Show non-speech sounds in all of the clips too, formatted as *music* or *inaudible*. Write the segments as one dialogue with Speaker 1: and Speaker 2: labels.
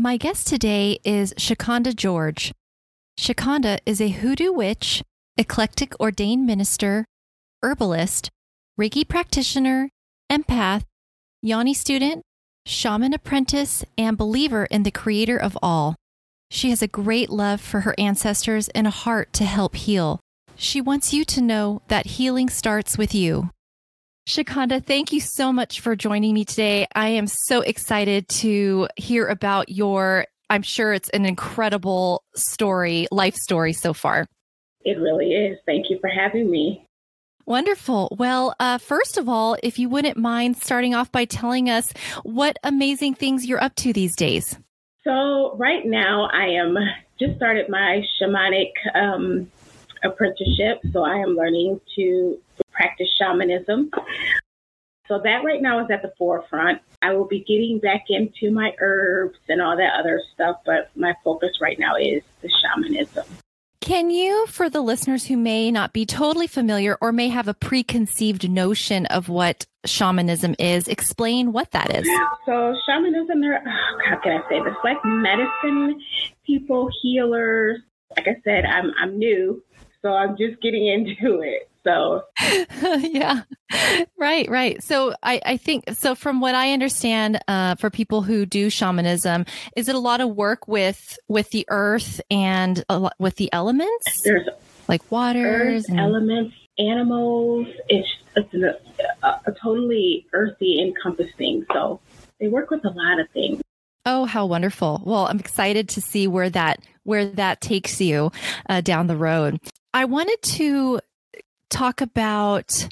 Speaker 1: My guest today is Chaconda George. Chaconda is a hoodoo witch, eclectic ordained minister, herbalist, Reiki practitioner, empath, Yoni student, shaman apprentice, and believer in the creator of all. She has a great love for her ancestors and a heart to help heal. She wants you to know that healing starts with you. Chaconda, thank you so much for joining me today. I am so excited to hear about your, I'm sure it's an incredible story, life story so far.
Speaker 2: It really is. Thank you for having me.
Speaker 1: Wonderful. Well, uh, first of all, if you wouldn't mind starting off by telling us what amazing things you're up to these days.
Speaker 2: So, right now, I am just started my shamanic um, apprenticeship. So, I am learning to practice shamanism. So that right now is at the forefront. I will be getting back into my herbs and all that other stuff, but my focus right now is the shamanism.
Speaker 1: Can you, for the listeners who may not be totally familiar or may have a preconceived notion of what shamanism is, explain what that is?
Speaker 2: So, shamanism, are, oh, how can I say this? Like medicine people, healers. Like I said, I'm I'm new, so I'm just getting *laughs* into it. So *laughs*
Speaker 1: yeah, right, right. So I, I think so. From what I understand, uh, for people who do shamanism, is it a lot of work with with the earth and lot, with the elements?
Speaker 2: There's
Speaker 1: like waters,
Speaker 2: earth, and... elements, animals. It's it's a, a, a totally earthy encompassing. So they work with a lot of things.
Speaker 1: Oh, how wonderful. Well, I'm excited to see where that where that takes you uh, down the road. I wanted to talk about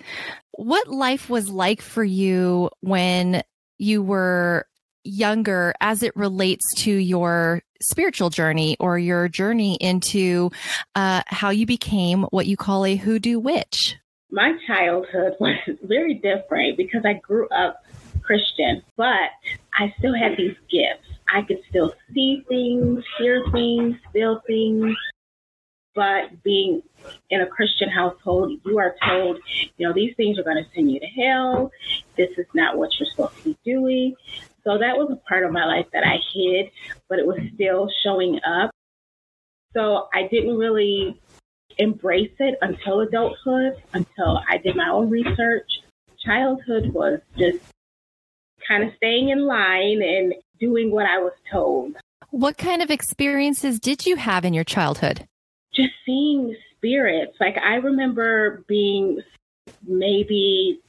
Speaker 1: what life was like for you when you were younger as it relates to your spiritual journey or your journey into uh, how you became what you call a hoodoo witch?
Speaker 2: My childhood *laughs* was very different because I grew up Christian, but I still had these gifts. I could still see things, hear things, feel things, but being in a Christian household, you are told, you know, these things are going to send you to hell. This is not what you're supposed to be doing. So that was a part of my life that I hid, but it was still showing up. So I didn't really embrace it until adulthood, until I did my own research. Childhood was just kind of staying in line and doing what I was told.
Speaker 1: What kind of experiences did you have in your childhood?
Speaker 2: Just seeing spirits. Like I remember being maybe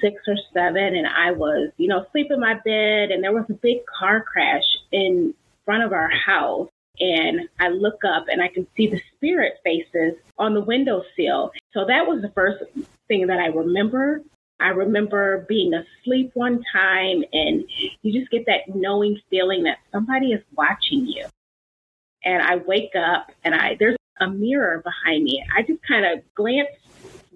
Speaker 2: six or seven and I was, you know, asleep in my bed and there was a big car crash in front of our house. And I look up and I can see the spirit faces on the windowsill. So that was the first thing that I remember. I remember being asleep one time and you just get that knowing feeling that somebody is watching you. And I wake up and I, there's a mirror behind me. I just kind of glanced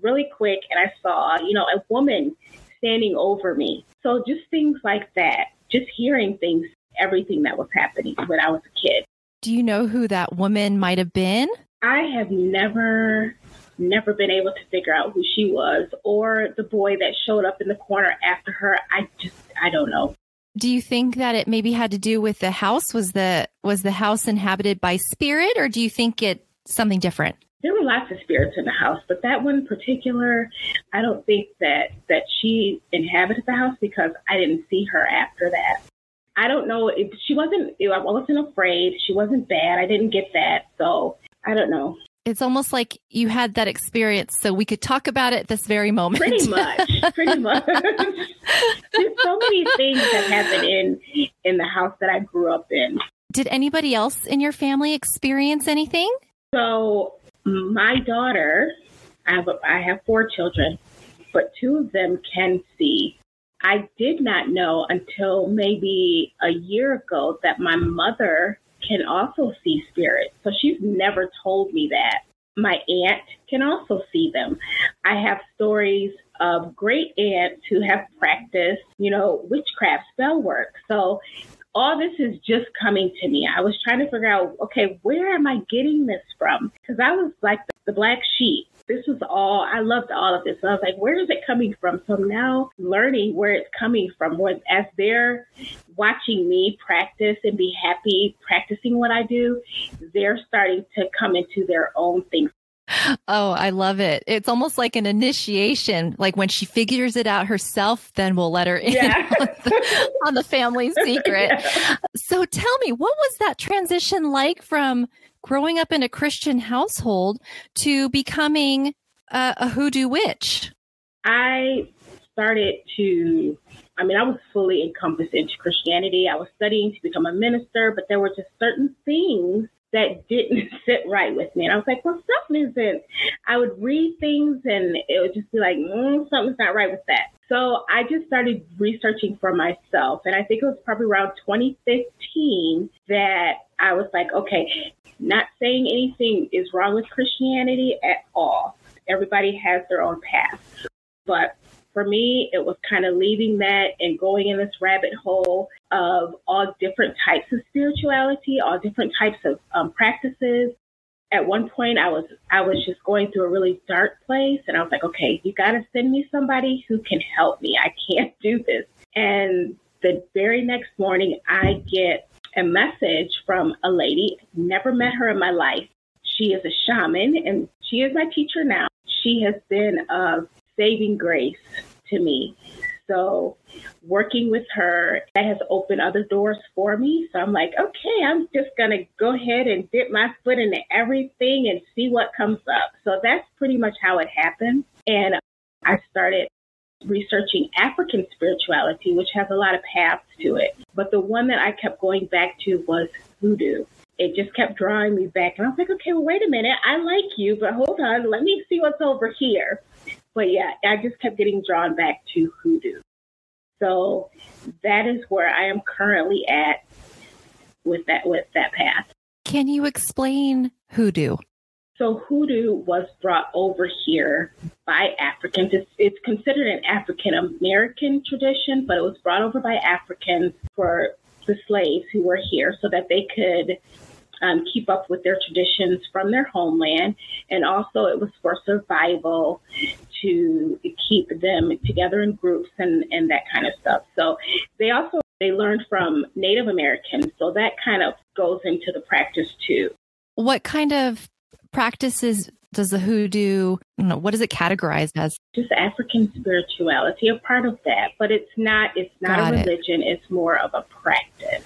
Speaker 2: really quick and I saw, you know, a woman standing over me. So just things like that, just hearing things, everything that was happening when I was a kid.
Speaker 1: Do you know who that woman might have been?
Speaker 2: I have never never been able to figure out who she was or the boy that showed up in the corner after her. I just I don't know.
Speaker 1: Do you think that it maybe had to do with the house? Was the was the house inhabited by spirit or do you think it something different?
Speaker 2: There were lots of spirits in the house, but that one in particular, I don't think that that she inhabited the house because I didn't see her after that. I don't know if she wasn't, I wasn't afraid. She wasn't bad. I didn't get that. So I don't know.
Speaker 1: It's almost like you had that experience, so we could talk about it this very moment.
Speaker 2: Pretty *laughs* much, pretty much. There's so many things that happen in in the house that I grew up in.
Speaker 1: Did anybody else in your family experience anything?
Speaker 2: So my daughter, I have I have four children, but two of them can see. I did not know until maybe a year ago that my mother can also see spirits. So she's never told me that. My aunt can also see them. I have stories of great aunts who have practiced, you know, witchcraft spell work. So all this is just coming to me. I was trying to figure out, okay, where am I getting this from? Because I was like the, black sheep this was all, I loved all of this. So I was like, where is it coming from? So I'm now learning where it's coming from. Where, as they're watching me practice and be happy practicing what I do, they're starting to come into their own things.
Speaker 1: Oh, I love it. It's almost like an initiation. Like when she figures it out herself, then we'll let her in yeah. *laughs* on, the, on, the, family *laughs* secret. yeah. So tell me, what was that transition like from growing up in a Christian household to becoming a, a hoodoo witch?
Speaker 2: I started to, I mean, I was fully encompassed into Christianity. I was studying to become a minister, but there were just certain things that didn't *laughs* sit right with me. And I was like, well, something isn't. I would read things and it would just be like, mm, something's not right with that. So I just started researching for myself. And I think it was probably around 2015 that I was like, okay, not saying anything is wrong with Christianity at all. Everybody has their own path. But for me, it was kind of leaving that and going in this rabbit hole of all different types of spirituality, all different types of um, practices. At one point, I was I was just going through a really dark place, and I was like, okay, you got to send me somebody who can help me. I can't do this. And the very next morning, I get a message from a lady, never met her in my life. She is a shaman and she is my teacher now. She has been a saving grace to me. So working with her, that has opened other doors for me. So I'm like, okay, I'm just going to go ahead and dip my foot into everything and see what comes up. So that's pretty much how it happened. And I started researching African spirituality, which has a lot of paths to it. But the one that I kept going back to was voodoo. It just kept drawing me back. And I was like, okay, well, wait a minute. I like you, but hold on. Let me see what's over here. But yeah, I just kept getting drawn back to hoodoo. So that is where I am currently at with that with that path.
Speaker 1: Can you explain hoodoo?
Speaker 2: So hoodoo was brought over here by Africans. It's, it's considered an African American tradition, but it was brought over by Africans for the slaves who were here so that they could um, keep up with their traditions from their homeland. And also it was for survival to keep them together in groups and, and that kind of stuff. So they also they learned from Native Americans. So that kind of goes into the practice too.
Speaker 1: What kind of practices does the hoodoo, know, what is it categorized as?
Speaker 2: Just African spirituality, a part of that, but it's not, it's not got a religion. It. It's more of a practice.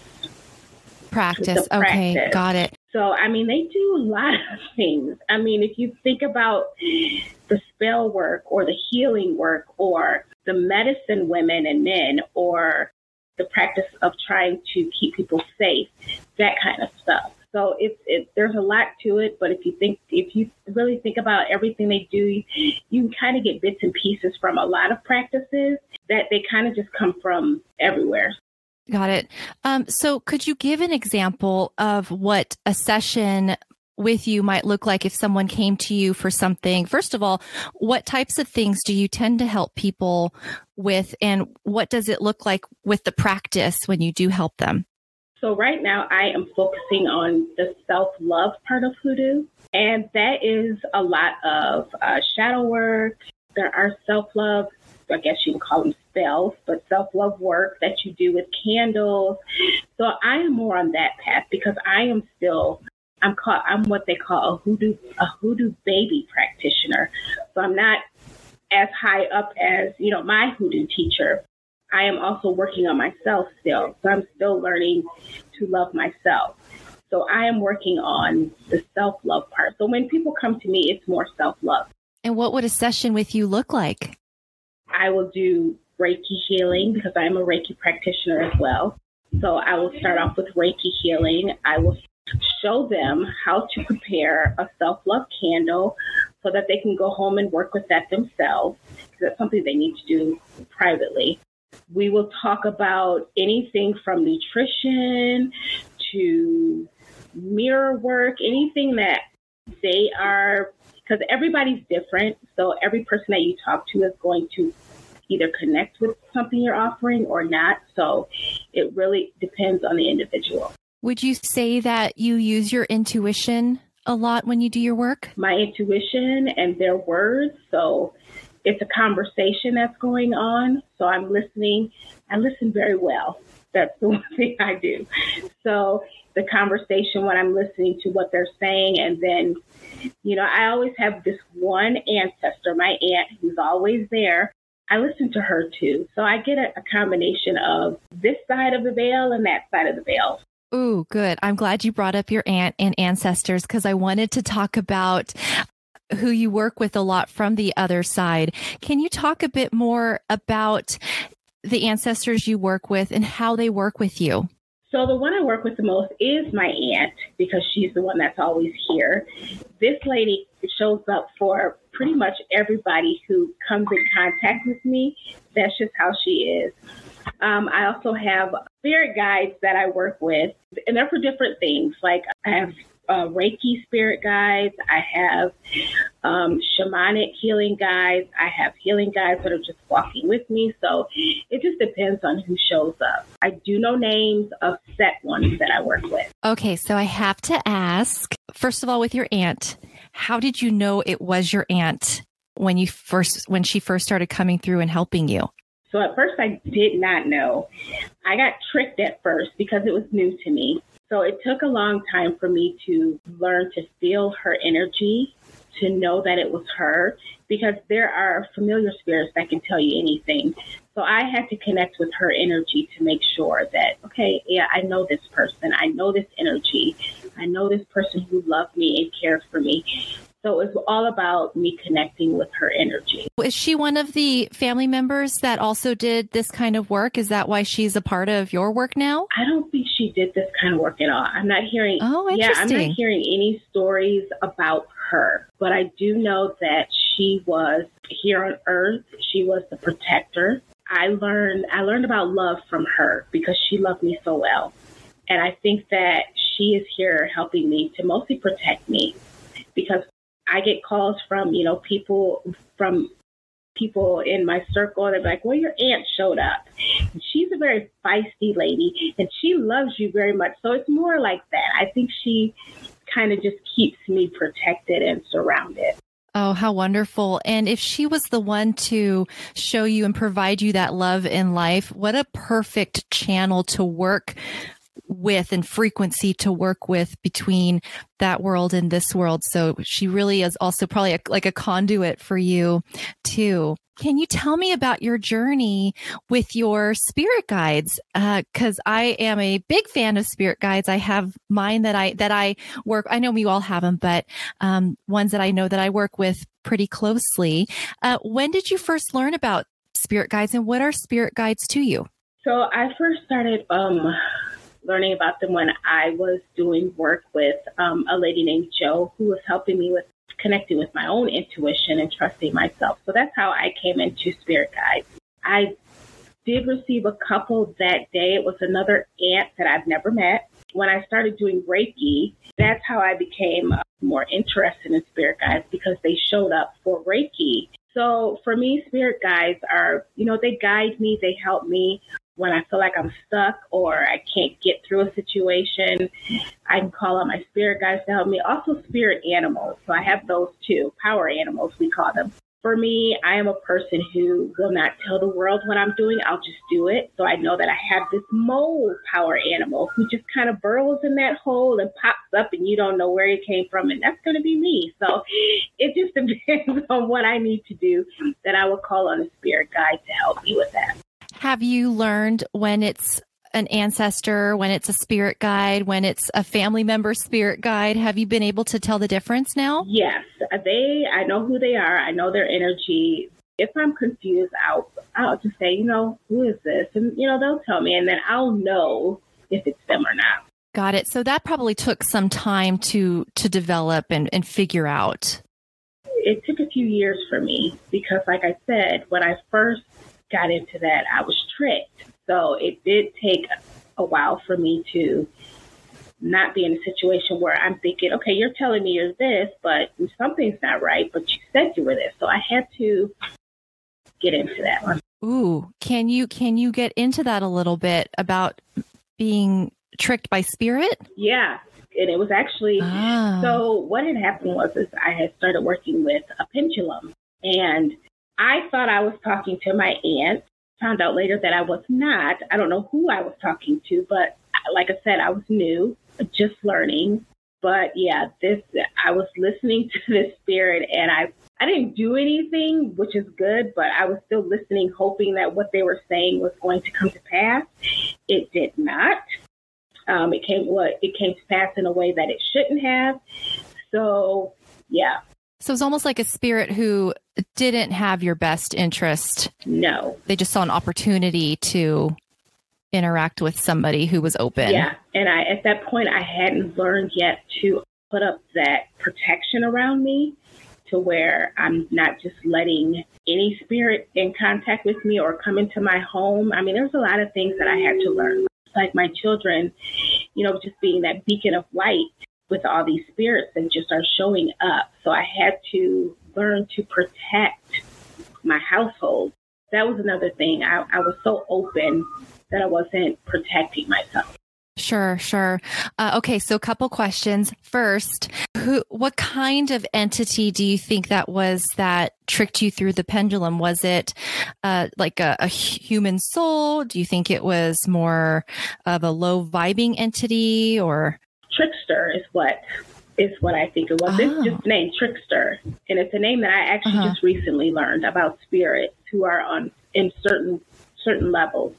Speaker 1: Practice. A okay. Practice. Got it.
Speaker 2: So, I mean, they do a lot of *laughs* things. I mean, if you think about the spell work or the healing work or the medicine women and men or the practice of trying to keep people safe, that kind of stuff. So it's it, there's a lot to it, but if you think if you really think about everything they do, you, you can kind of get bits and pieces from a lot of practices that they kind of just come from everywhere.
Speaker 1: Got it. Um, so could you give an example of what a session with you might look like if someone came to you for something. First of all, what types of things do you tend to help people with and what does it look like with the practice when you do help them?
Speaker 2: So right now I am focusing on the self-love part of hoodoo. And that is a lot of uh, shadow work. There are self-love, I guess you can call them spells, but self-love work that you do with candles. So I am more on that path because I am still I'm called I'm what they call a hoodoo a hoodoo baby practitioner. So I'm not as high up as, you know, my hoodoo teacher, I am also working on myself still. So I'm still learning to love myself. So I am working on the self love part. So when people come to me, it's more self love.
Speaker 1: And what would a session with you look like?
Speaker 2: I will do Reiki healing because I'm a Reiki practitioner as well. So I will start off with Reiki healing. I will show them how to prepare a self love candle so that they can go home and work with that themselves because that's something they need to do privately. We will talk about anything from nutrition to mirror work, anything that they are, because everybody's different. So every person that you talk to is going to either connect with something you're offering or not. So it really depends on the individual.
Speaker 1: Would you say that you use your intuition a lot when you do your work?
Speaker 2: My intuition and their words. So it's a conversation that's going on. So I'm listening. I listen very well. That's the *laughs* one thing I do. So the conversation when I'm listening to what they're saying, and then, you know, I always have this one ancestor, my aunt, who's always there. I listen to her too. So I get a, a combination of this side of the veil and that side of the veil.
Speaker 1: Ooh, good. I'm glad you brought up your aunt and ancestors because I wanted to talk about who you work with a lot from the other side. Can you talk a bit more about the ancestors you work with and how they work with you?
Speaker 2: So the one I work with the most is my aunt because she's the one that's always here. This lady shows up for pretty much everybody who comes in contact with me. That's just how she is. Um, I also have spirit guides that I work with, and they're for different things. Like I have uh, Reiki spirit guides. I have um, shamanic healing guides. I have healing guides that are just walking with me. So it just depends on who shows up. I do know names of set ones that I work with.
Speaker 1: Okay, so I have to ask first of all, with your aunt, how did you know it was your aunt when you first when she first started coming through and helping you?
Speaker 2: So at first I did not know. I got tricked at first because it was new to me. So it took a long time for me to learn to feel her energy, to know that it was her, because there are familiar spirits that can tell you anything. So I had to connect with her energy to make sure that, okay, yeah, I know this person. I know this energy. I know this person who loved me and cares for me. So it's all about me connecting with her energy.
Speaker 1: Is she one of the family members that also did this kind of work? Is that why she's a part of your work now?
Speaker 2: I don't think she did this kind of work at all. I'm not hearing.
Speaker 1: Oh, interesting.
Speaker 2: Yeah, I'm not hearing any stories about her, but I do know that she was here on Earth. She was the protector. I learned I learned about love from her because she loved me so well. And I think that she is here helping me to mostly protect me because I get calls from, you know, people from people in my circle. They're like, well, your aunt showed up. And she's a very feisty lady and she loves you very much. So it's more like that. I think she kind of just keeps me protected and surrounded.
Speaker 1: Oh, how wonderful. And if she was the one to show you and provide you that love in life, what a perfect channel to work with and frequency to work with between that world and this world. So she really is also probably a, like a conduit for you too. Can you tell me about your journey with your spirit guides? Because uh, I am a big fan of spirit guides. I have mine that I that I work. I know we all have them, but um, ones that I know that I work with pretty closely. Uh, when did you first learn about spirit guides, and what are spirit guides to you?
Speaker 2: So I first started um, learning about them when I was doing work with um, a lady named Joe who was helping me with connecting with my own intuition and trusting myself. So that's how I came into Spirit Guides. I did receive a couple that day. It was another aunt that I've never met. When I started doing Reiki, that's how I became more interested in Spirit Guides because they showed up for Reiki. So for me, Spirit Guides are, you know, they guide me, they help me when I feel like I'm stuck or I can't get through a situation, I can call on my spirit guides to help me. Also, spirit animals. So I have those too, power animals, we call them. For me, I am a person who will not tell the world what I'm doing. I'll just do it. So I know that I have this mole power animal who just kind of burrows in that hole and pops up and you don't know where it came from. And that's going to be me. So it just *laughs* depends on what I need to do that I will call on a spirit guide to help me with that.
Speaker 1: Have you learned when it's an ancestor, when it's a spirit guide, when it's a family member spirit guide? Have you been able to tell the difference now?
Speaker 2: Yes, they. I know who they are. I know their energy. If I'm confused, I'll I'll just say, you know, who is this? And you know, they'll tell me, and then I'll know if it's them or not.
Speaker 1: Got it. So that probably took some time to to develop and, and figure out.
Speaker 2: It took a few years for me because, like I said, when I first got into that, I was tricked. So it did take a while for me to not be in a situation where I'm thinking, okay, you're telling me you're this, but something's not right, but you said you were this. So I had to get into that one.
Speaker 1: Ooh, can you can you get into that a little bit about being tricked by spirit?
Speaker 2: Yeah. And it was actually ah. so what had happened was is I had started working with a pendulum and I thought I was talking to my aunt. Found out later that I was not. I don't know who I was talking to, but like I said, I was new, just learning. But yeah, this I was listening *laughs* to this spirit and I I didn't do anything, which is good, but I was still listening, hoping that what they were saying was going to come to pass. It did not. Um, it came what it came to pass in a way that it shouldn't have. So yeah.
Speaker 1: So it's almost like a spirit who didn't have your best interest.
Speaker 2: No.
Speaker 1: They just saw an opportunity to interact with somebody who was open.
Speaker 2: Yeah. And I at that point I hadn't learned yet to put up that protection around me to where I'm not just letting any spirit in contact with me or come into my home. I mean, there's a lot of things that I had to learn like my children, you know, just being that beacon of light with all these spirits that just are showing up. So I had to learn to protect my household. That was another thing. I, I was so open that I wasn't protecting myself.
Speaker 1: Sure, sure. Uh, okay, so a couple questions. First, who, what kind of entity do you think that was that tricked you through the pendulum? Was it uh, like a, a, human soul? Do you think it was more of a low vibing entity, or
Speaker 2: trickster is what is what I think it was. Oh. It's just named trickster, and it's a name that I actually uh-huh. just recently learned about spirits who are on in certain certain levels.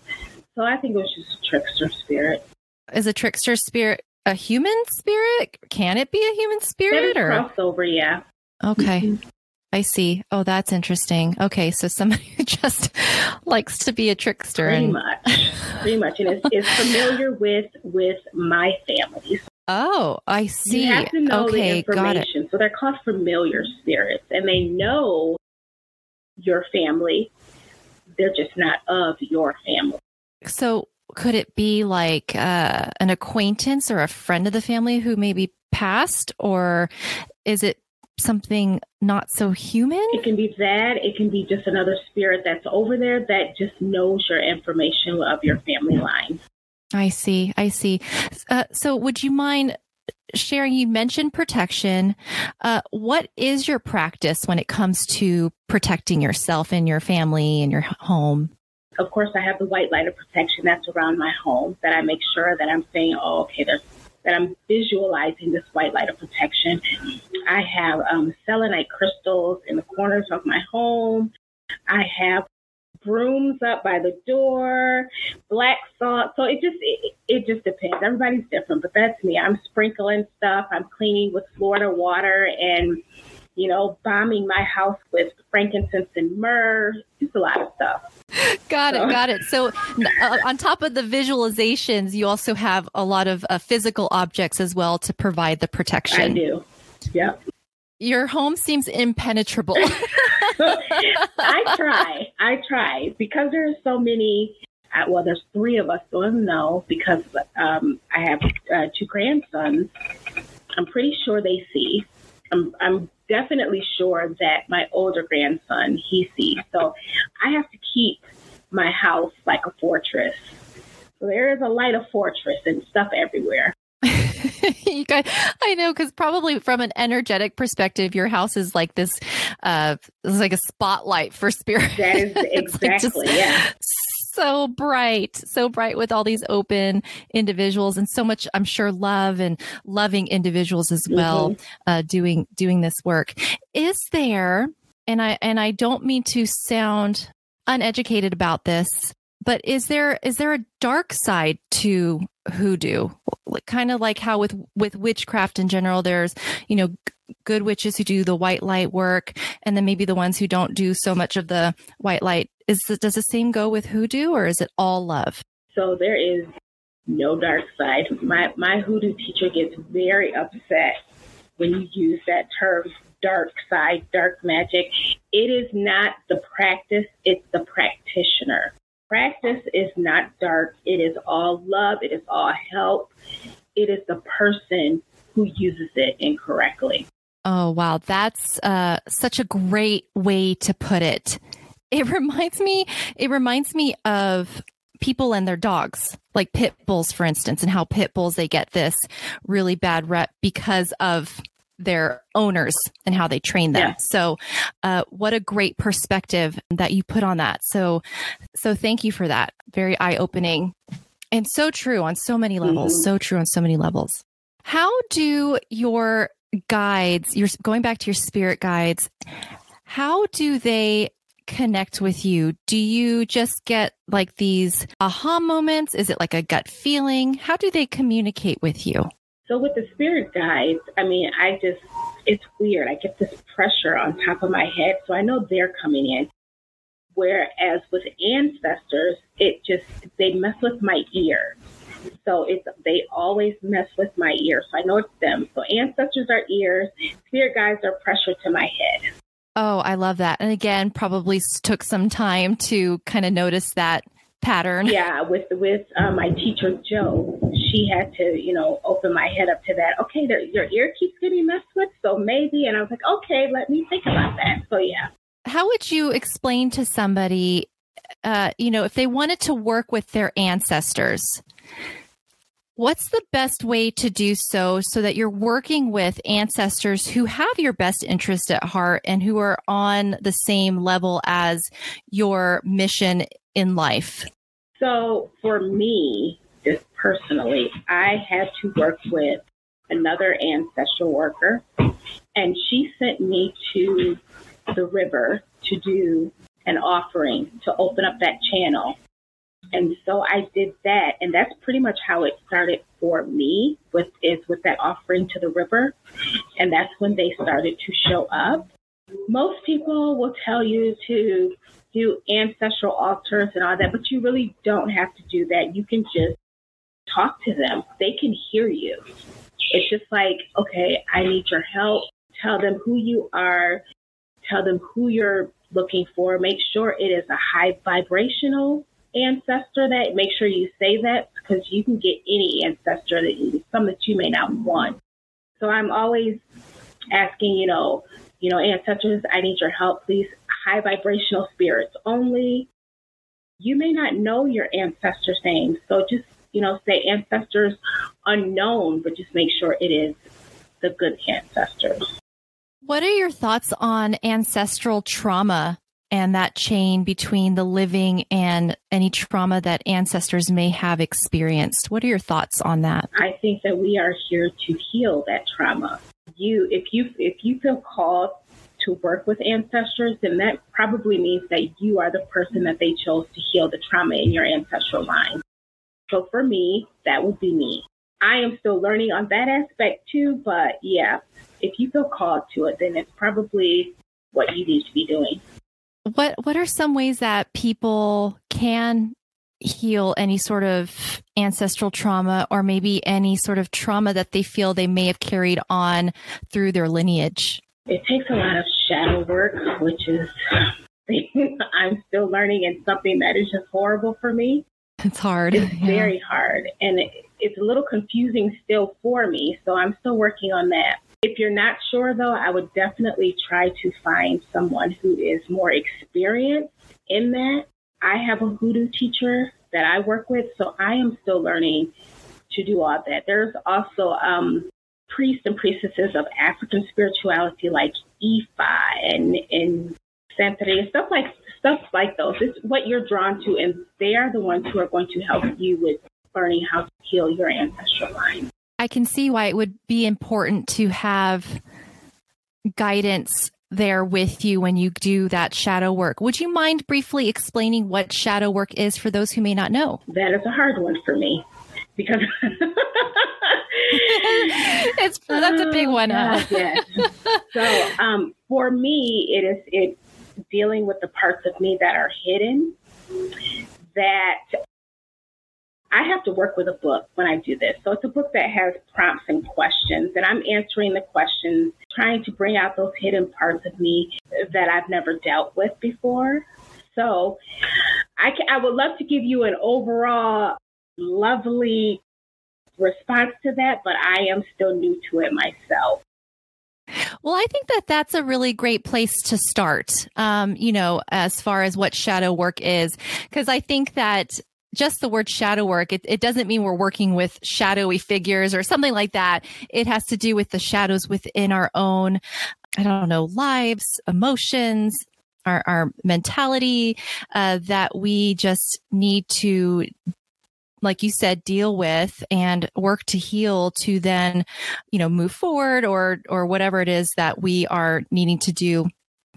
Speaker 2: So I think it was just a trickster spirit
Speaker 1: is a trickster spirit a human spirit? Can it be a human spirit
Speaker 2: or crossover? Yeah.
Speaker 1: Okay. Mm-hmm. I see. Oh, that's interesting. Okay, so somebody *laughs* who just likes to be a trickster.
Speaker 2: Pretty and... much. Pretty much, and is, is *laughs* familiar with with my family.
Speaker 1: Oh, I see.
Speaker 2: You have to know okay, the information. So they're called familiar spirits, and they know your family. They're just not of your family.
Speaker 1: So could it be like uh, an acquaintance or a friend of the family who maybe passed, or is it something not so human?
Speaker 2: It can be that. It can be just another spirit that's over there that just knows your information of your family line.
Speaker 1: I see. I see. Uh, so, would you mind sharing? You mentioned protection. Uh, what is your practice when it comes to protecting yourself and your family and your home?
Speaker 2: of course, I have the white light of protection that's around my home that I make sure that I'm saying, oh, okay, there's that I'm visualizing this white light of protection. I have um, selenite crystals in the corners of my home. I have brooms up by the door, black salt. So it just it, it just depends. Everybody's different, but that's me. I'm sprinkling stuff. I'm cleaning with Florida water and you know, bombing my house with frankincense and myrrh. Just a lot of stuff.
Speaker 1: Got so. it. Got it. So, uh, on top of the visualizations, you also have a lot of uh, physical objects as well to provide the protection. I
Speaker 2: do. Yeah.
Speaker 1: Your home seems impenetrable. *laughs*
Speaker 2: I try. I try because there are so many. Uh, well, there's three of us, I know because um, I have uh, two grandsons. I'm pretty sure they see. I'm, I'm definitely sure that my older grandson he sees. So I have to keep my house like a fortress. So there is a light of fortress and stuff everywhere. *laughs*
Speaker 1: you guys, I know because probably from an energetic perspective, your house is like this, uh, it's like a spotlight for spirit. *laughs*
Speaker 2: That is exactly, like yeah
Speaker 1: so bright, so bright with all these open individuals and so much, I'm sure, love and loving individuals as well, mm-hmm. uh, doing doing this work. Is there? And I and I don't mean to sound uneducated about this, but is there is there a dark side to hoodoo? Kind of like how with with witchcraft in general, there's you know good witches who do the white light work, and then maybe the ones who don't do so much of the white light. Is does the same go with hoodoo, or is it all love?
Speaker 2: So there is no dark side. My my hoodoo teacher gets very upset when you use that term dark side, dark magic. It is not the practice, it's the practitioner. Practice is not dark. It is all love. It is all help. It is the person who uses it incorrectly.
Speaker 1: Oh, wow. That's uh, such a great way to put it. It *laughs* reminds me, it reminds me of people and their dogs, like pit bulls, for instance, and how pit bulls, they get this really bad rep because of their owners and how they train them. Yeah. So, uh, what a great perspective that you put on that. So, so thank you for that. Very eye opening and so true on so many levels. Mm-hmm. So true on so many levels. How do your guides, you're going back to your spirit guides, how do they connect with you? Do you just get like these aha moments? Is it like a gut feeling? How do they communicate with you?
Speaker 2: So with the spirit guides, I mean, I just, it's weird. I get this pressure on top of my head. So I know they're coming in. Whereas with ancestors, it just, they mess with my ear. So it's, they always mess with my ear. So I know it's them. So ancestors are ears. Spirit guides are pressure to my head.
Speaker 1: Oh, I love that. And again, probably took some time to kind of notice that pattern.
Speaker 2: Yeah, with with uh, my teacher Joe, she had to, you know, open my head up to that. Okay, there, your ear keeps getting messed with, so maybe. And I was like, okay, let me think about that. So yeah.
Speaker 1: How would you explain to somebody, uh, you know, if they wanted to work with their ancestors? What's the best way to do so so that you're working with ancestors who have your best interest at heart and who are on the same level as your mission in life?
Speaker 2: So, for me, personally, I had to work with another ancestral worker, and she sent me to the river to do an offering to open up that channel. And so I did that, and that's pretty much how it started for me. With is with that offering to the river, and that's when they started to show up. Most people will tell you to do ancestral altars and all that, but you really don't have to do that. You can just talk to them. They can hear you. It's just like, okay, I need your help. Tell them who you are. Tell them who you're looking for. Make sure it is a high vibrational ancestor that make sure you say that because you can get any ancestor that you, some that you may not want. So I'm always asking, you know, you know, ancestors, I need your help, please. High vibrational spirits only. You may not know your ancestors' names, so just, you know, say ancestors unknown, but just make sure it is the good ancestors.
Speaker 1: What are your thoughts on ancestral trauma and that chain between the living and any trauma that ancestors may have experienced? What are your thoughts on that?
Speaker 2: I think that we are here to heal that trauma you if you if you feel called to work with ancestors, then that probably means that you are the person that they chose to heal the trauma in your ancestral line. So for me, that would be me. I am still learning on that aspect too, but yeah, if you feel called to it, then it's probably what you need to be doing.
Speaker 1: What what are some ways that people can heal any sort of ancestral trauma or maybe any sort of trauma that they feel they may have carried on through their lineage?
Speaker 2: It takes a lot of shadow work, which is *laughs* I'm still learning and something that is just horrible for me.
Speaker 1: It's hard.
Speaker 2: It's yeah. very hard. And it, it's a little confusing still for me. So I'm still working on that. If you're not sure, though, I would definitely try to find someone who is more experienced in that I have a hoodoo teacher that I work with, so I am still learning to do all that. There's also um, priests and priestesses of African spirituality like Ifa and and Santeria, stuff like stuff like those. It's what you're drawn to, and they are the ones who are going to help you with learning how to heal your ancestral line.
Speaker 1: I can see why it would be important to have guidance there with you when you do that shadow work. Would you mind briefly explaining what shadow work is for those who may not know?
Speaker 2: That is a hard one for me because *laughs*
Speaker 1: it's that's a big one.
Speaker 2: Oh, yes. *laughs* so um, for me, it is it dealing with the parts of me that are hidden that I have to work with a book when I do this. So it's a book that has prompts and questions, and I'm answering the questions, trying to bring out those hidden parts of me that I've never dealt with before. So I, can, I would love to give you an overall lovely response to that, but I am still new to it myself.
Speaker 1: Well, I think that that's a really great place to start, um, you know, as far as what shadow work is, because I think that just the word shadow work, it, it doesn't mean we're working with shadowy figures or something like that. It has to do with the shadows within our own, I don't know, lives, emotions, our, our mentality, uh, that we just need to like you said, deal with and work to heal to then, you know, move forward or, or whatever it is that we are needing to do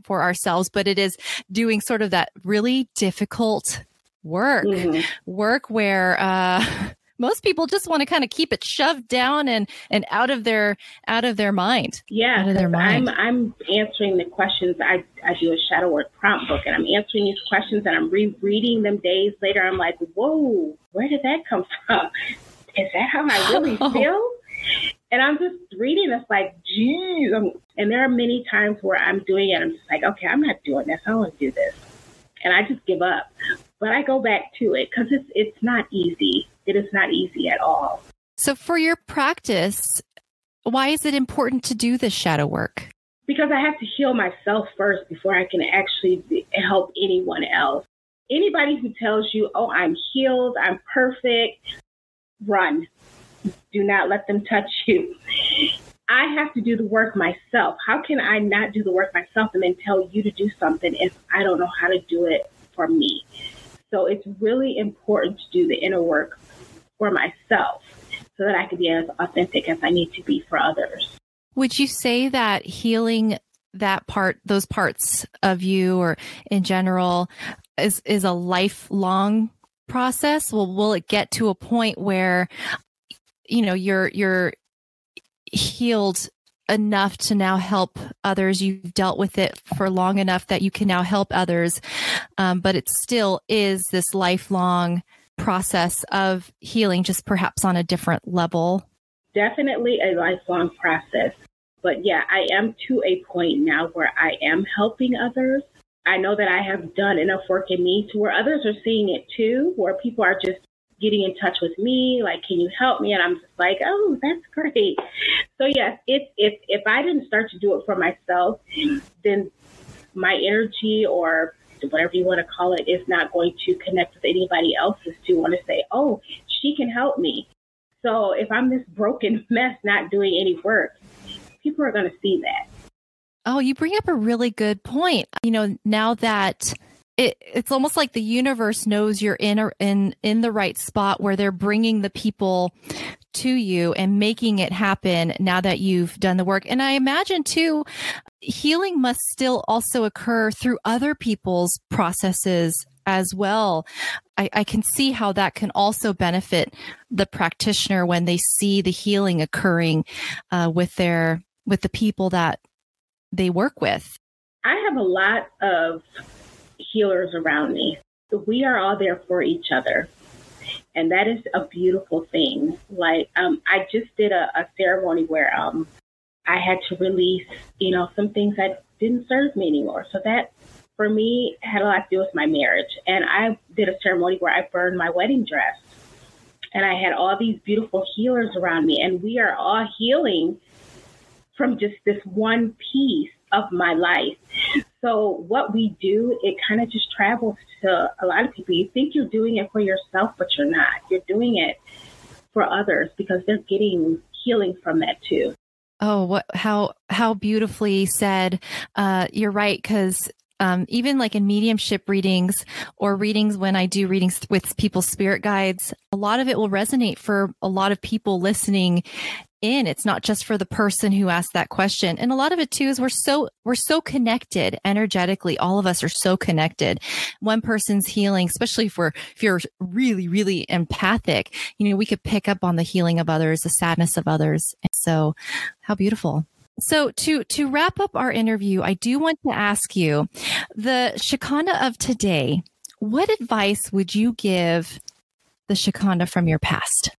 Speaker 1: for ourselves. But it is doing sort of that really difficult work, mm-hmm. work where, uh, *laughs* most people just want to kind of keep it shoved down and and out of their out of their mind.
Speaker 2: Yeah,
Speaker 1: out of their mind.
Speaker 2: I'm I'm answering the questions. I I do a shadow work prompt book, and I'm answering these questions, and I'm rereading them days later. I'm like, whoa, where did that come *laughs* from? Is that how I really *laughs* oh. feel? And I'm just reading this like, geez. And there are many times where I'm doing it. I'm just like, okay, I'm not doing this. I don't want to do this. And I just give up. But I go back to it because it's, it's not easy. It is not easy at all.
Speaker 1: So, for your practice, why is it important to do this shadow work?
Speaker 2: Because I have to heal myself first before I can actually help anyone else. Anybody who tells you, oh, I'm healed, I'm perfect, run. Do not let them touch you. I have to do the work myself. How can I not do the work myself and then tell you to do something if I don't know how to do it for me? So it's really important to do the inner work for myself so that I can be as authentic as I need to be for others.
Speaker 1: Would you say that healing that part, those parts of you or in general is, is a lifelong process? Well, will it get to a point where, you know, you're, you're healed enough to now help others. You've dealt with it for long enough that you can now help others. Um, but it still is this lifelong process of healing, just perhaps on a different level?
Speaker 2: Definitely a lifelong process. But yeah, I am to a point now where I am helping others. I know that I have done enough work in me to where others are seeing it too, where people are just getting in touch with me, like, can you help me? And I'm just like, oh, that's great. So yes, if if if I didn't start to do it for myself, then my energy or whatever you want to call it, is not going to connect with anybody else's to want to say, oh, she can help me. So if I'm this broken *laughs* mess not doing any work, people are going to see that.
Speaker 1: Oh, you bring up a really good point. You know, now that it, it's almost like the universe knows you're in a, in in the right spot where they're bringing the people to you and making it happen now that you've done the work. And I imagine too, healing must still also occur through other people's processes as well. I, I, can see how that can also benefit the practitioner when they see the healing occurring uh, with their with the people that they work with.
Speaker 2: I have a lot of healers around me. We are all there for each other. And that is a beautiful thing. Like, um, I just did a, a ceremony where um, I had to release, you know, some things that didn't serve me anymore. So that for me had a lot to do with my marriage. And I did a ceremony where I burned my wedding dress. And I had all these beautiful healers around me. And we are all healing from just this one piece of my life. So what we do, it kind of just travels to a lot of people. You think you're doing it for yourself, but you're not. You're doing it for others because they're getting healing from that too.
Speaker 1: Oh, what how how beautifully said. Uh, you're right because um, even like in mediumship readings or readings when I do readings with people's spirit guides, a lot of it will resonate for a lot of people listening in. It's not just for the person who asked that question. And a lot of it too is we're so, we're so connected energetically. All of us are so connected. One person's healing, especially if we're, if you're really, really empathic, you know, we could pick up on the healing of others, the sadness of others. And so how beautiful. So to to wrap up our interview, I do want to ask you, the Chaconda of today, what advice would you give the Chaconda from your past?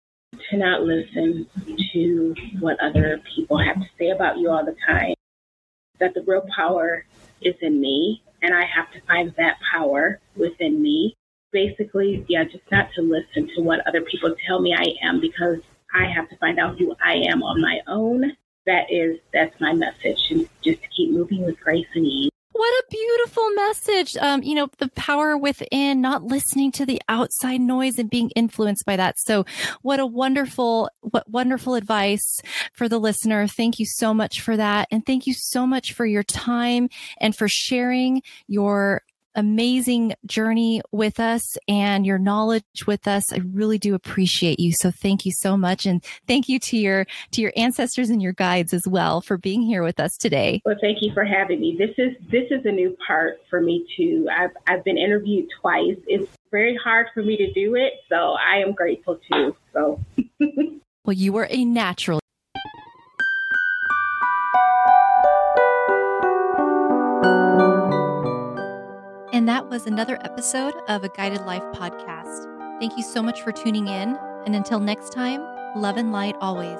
Speaker 2: To not listen to what other people have to say about you all the time. That the real power is in me, and I have to find that power within me. Basically, yeah, just not to listen to what other people tell me I am because I have to find out who I am on my own that is that's my message and just to keep moving with grace and ease
Speaker 1: what a beautiful message. Um, you know, the power within, not listening to the outside noise and being influenced by that. So what a wonderful, what wonderful advice for the listener. Thank you so much for that. And thank you so much for your time and for sharing your amazing journey with us and your knowledge with us. I really do appreciate you. So thank you so much. And thank you to your, to your ancestors and your guides as well for being here with us today.
Speaker 2: Well, thank you for having me. This is, this is a new part for me too. I've, I've been interviewed twice. It's very hard for me to do it. So I am grateful too. So. *laughs*
Speaker 1: well, you were a natural. And that was another episode of a Guided Life podcast. Thank you so much for tuning in. And until next time, love and light always.